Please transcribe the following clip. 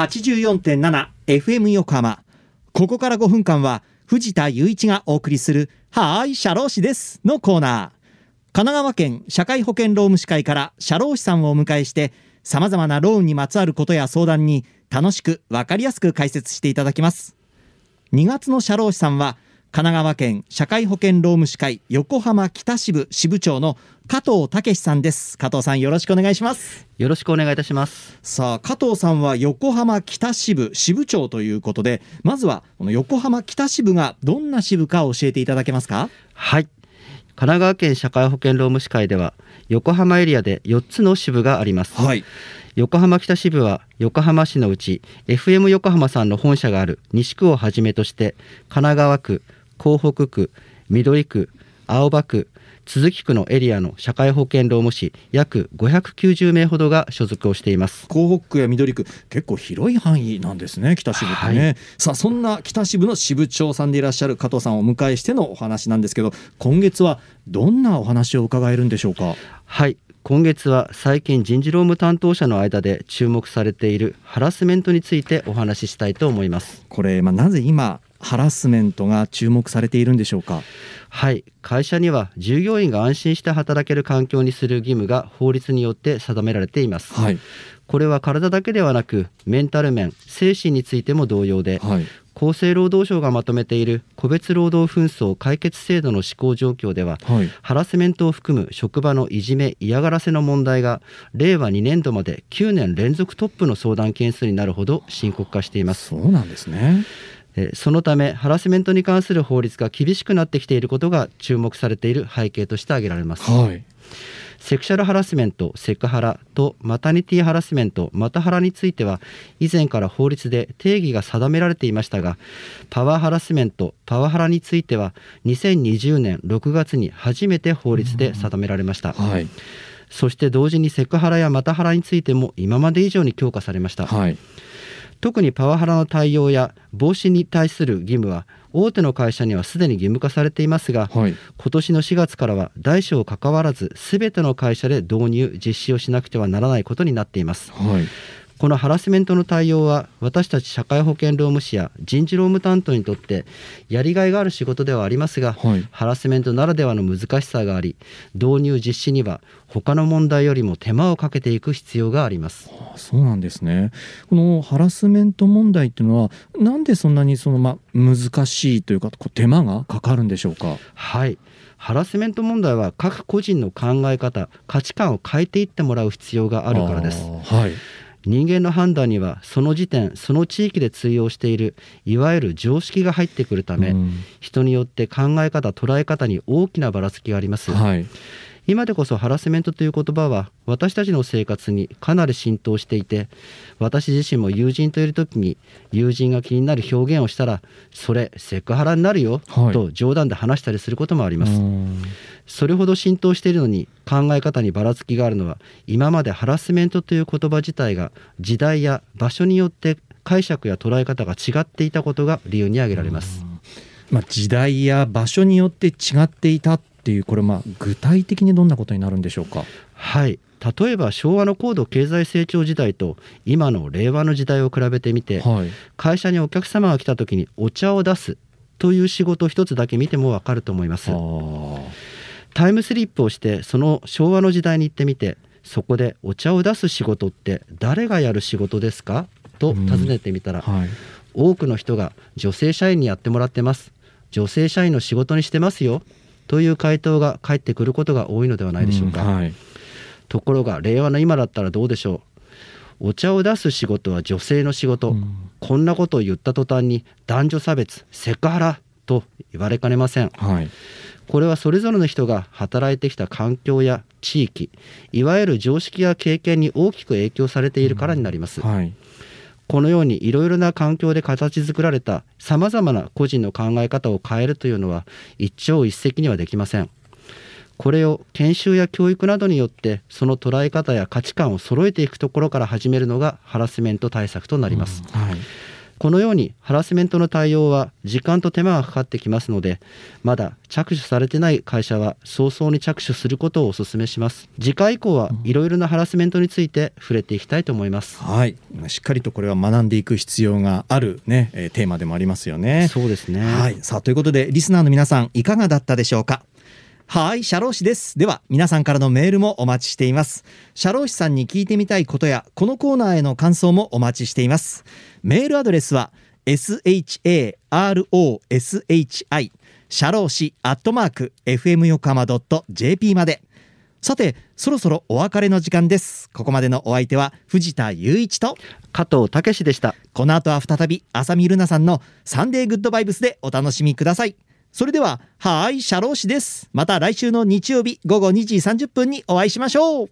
84.7FM 横浜。ここから5分間は藤田雄一がお送りする「はーい社労士です」のコーナー。神奈川県社会保険労務士会から社労士さんをお迎えしてさまざまなローンにまつわることや相談に楽しく分かりやすく解説していただきます。2月の社労士さんは神奈川県社会保険労務士会横浜北支部支部長の加藤武さんです。加藤さんよろしくお願いします。よろしくお願いいたします。さあ加藤さんは横浜北支部支部長ということでまずはこの横浜北支部がどんな支部か教えていただけますか？はい。神奈川県社会保険労務士会では横浜エリアで4つの支部があります、はい。横浜北支部は横浜市のうち FM 横浜さんの本社がある西区をはじめとして神奈川区港北区緑区青葉区都筑区のエリアの社会保険労務士約590名ほどが所属をしています。港北区や緑区結構広い範囲なんですね北支部ってね、はい。さあそんな北支部の支部長さんでいらっしゃる加藤さんをお迎えしてのお話なんですけど今月はどんなお話を伺えるんでしょうか？はい。今月は最近人事労務担当者の間で注目されているハラスメントについてお話ししたいと思います。これ、まあ、なぜ今ハラスメントが注目されているんでしょうか？はい。会社には従業員が安心して働ける環境にする義務が法律によって定められています、はい。これは体だけではなくメンタル面精神についても同様で、はい。厚生労働省がまとめている個別労働紛争解決制度の施行状況でははい。ハラスメントを含む職場のいじめ嫌がらせの問題が令和2年度まで9年連続トップの相談件数になるほど深刻化しています。そうなんですね。えーそのためハラスメントに関する法律が厳しくなってきていることが注目されている背景として挙げられます。はい。セクシャルハラスメントセクハラとマタニティハラスメントマタハラについては以前から法律で定義が定められていましたがパワーハラスメントパワハラについては2020年6月に初めて法律で定められました。はい。そして同時にセクハラやマタハラについても今まで以上に強化されました。はい特にパワハラの対応や防止に対する義務は大手の会社にはすでに義務化されていますがはい。今年の4月からは大小関わらずすべての会社で導入実施をしなくてはならないことになっていますはいこのハラスメントの対応は私たち社会保険労務士や人事労務担当にとってやりがいがある仕事ではありますが、はい。ハラスメントならではの難しさがあり導入実施には他の問題よりも手間をかけていく必要があります。あそうなんですね。このハラスメント問題っていうのはなんでそんなにその、ま、難しいというかこう手間がかかるんでしょうか？はい。ハラスメント問題は各個人の考え方価値観を変えていってもらう必要があるからです。はい人間の判断にはその時点その地域で通用しているいわゆる常識が入ってくるため、うん。人によって考え方捉え方に大きなばらつきがあります、はい。今でこそハラスメントという言葉は私たちの生活にかなり浸透していて私自身も友人といる時に友人が気になる表現をしたらそれセクハラになるよ、はい。と冗談で話したりすることもあります、うんそれほど浸透しているのに考え方にばらつきがあるのは今までハラスメントという言葉自体が時代や場所によって解釈や捉え方が違っていたことが理由に挙げられます。まあ、時代や場所によって違っていたっていうこれまあ具体的にどんなことになるんでしょうか？はい。例えば昭和の高度経済成長時代と今の令和の時代を比べてみてはい。会社にお客様が来た時にお茶を出すという仕事一つだけ見てもわかると思いますタイムスリップをしてその昭和の時代に行ってみてそこでお茶を出す仕事って誰がやる仕事ですか？と尋ねてみたら、はい。多くの人が女性社員にやってもらってます。女性社員の仕事にしてますよ。という回答が返ってくることが多いのではないでしょうか、ん。はい。ところが令和の今だったらどうでしょう？お茶を出す仕事は女性の仕事、うん。こんなことを言った途端に男女差別セクハラと言われかねません。はい。これはそれぞれの人が働いてきた環境や地域いわゆる常識や経験に大きく影響されているからになります、はい。このようにいろいろな環境で形作られたさまざまな個人の考え方を変えるというのは一朝一夕にはできません。これを研修や教育などによってその捉え方や価値観を揃えていくところから始めるのがハラスメント対策となります、はいこのようにハラスメントの対応は時間と手間がかかってきますのでまだ着手されてない会社は早々に着手することをお勧めします。次回以降はいろいろなハラスメントについて触れていきたいと思います。はい。しっかりとこれは学んでいく必要があるね、えーテーマでもありますよね。そうですね。はい。さあということでリスナーの皆さんいかがだったでしょうか？はい、社労士です。では、皆さんからのメールもお待ちしています。社労士さんに聞いてみたいことや、このコーナーへの感想もお待ちしています。メールアドレスは、sharoshi、社労士アットマーク、fm 横浜 .jp まで。さて、そろそろお別れの時間です。ここまでのお相手は、藤田雄一と、加藤武史でしたこの後は再び、浅見ルナさんのサンデーグッドバイブスでお楽しみください。それでは、はーい、シャロー氏です。また来週の日曜日午後2時30分にお会いしましょう。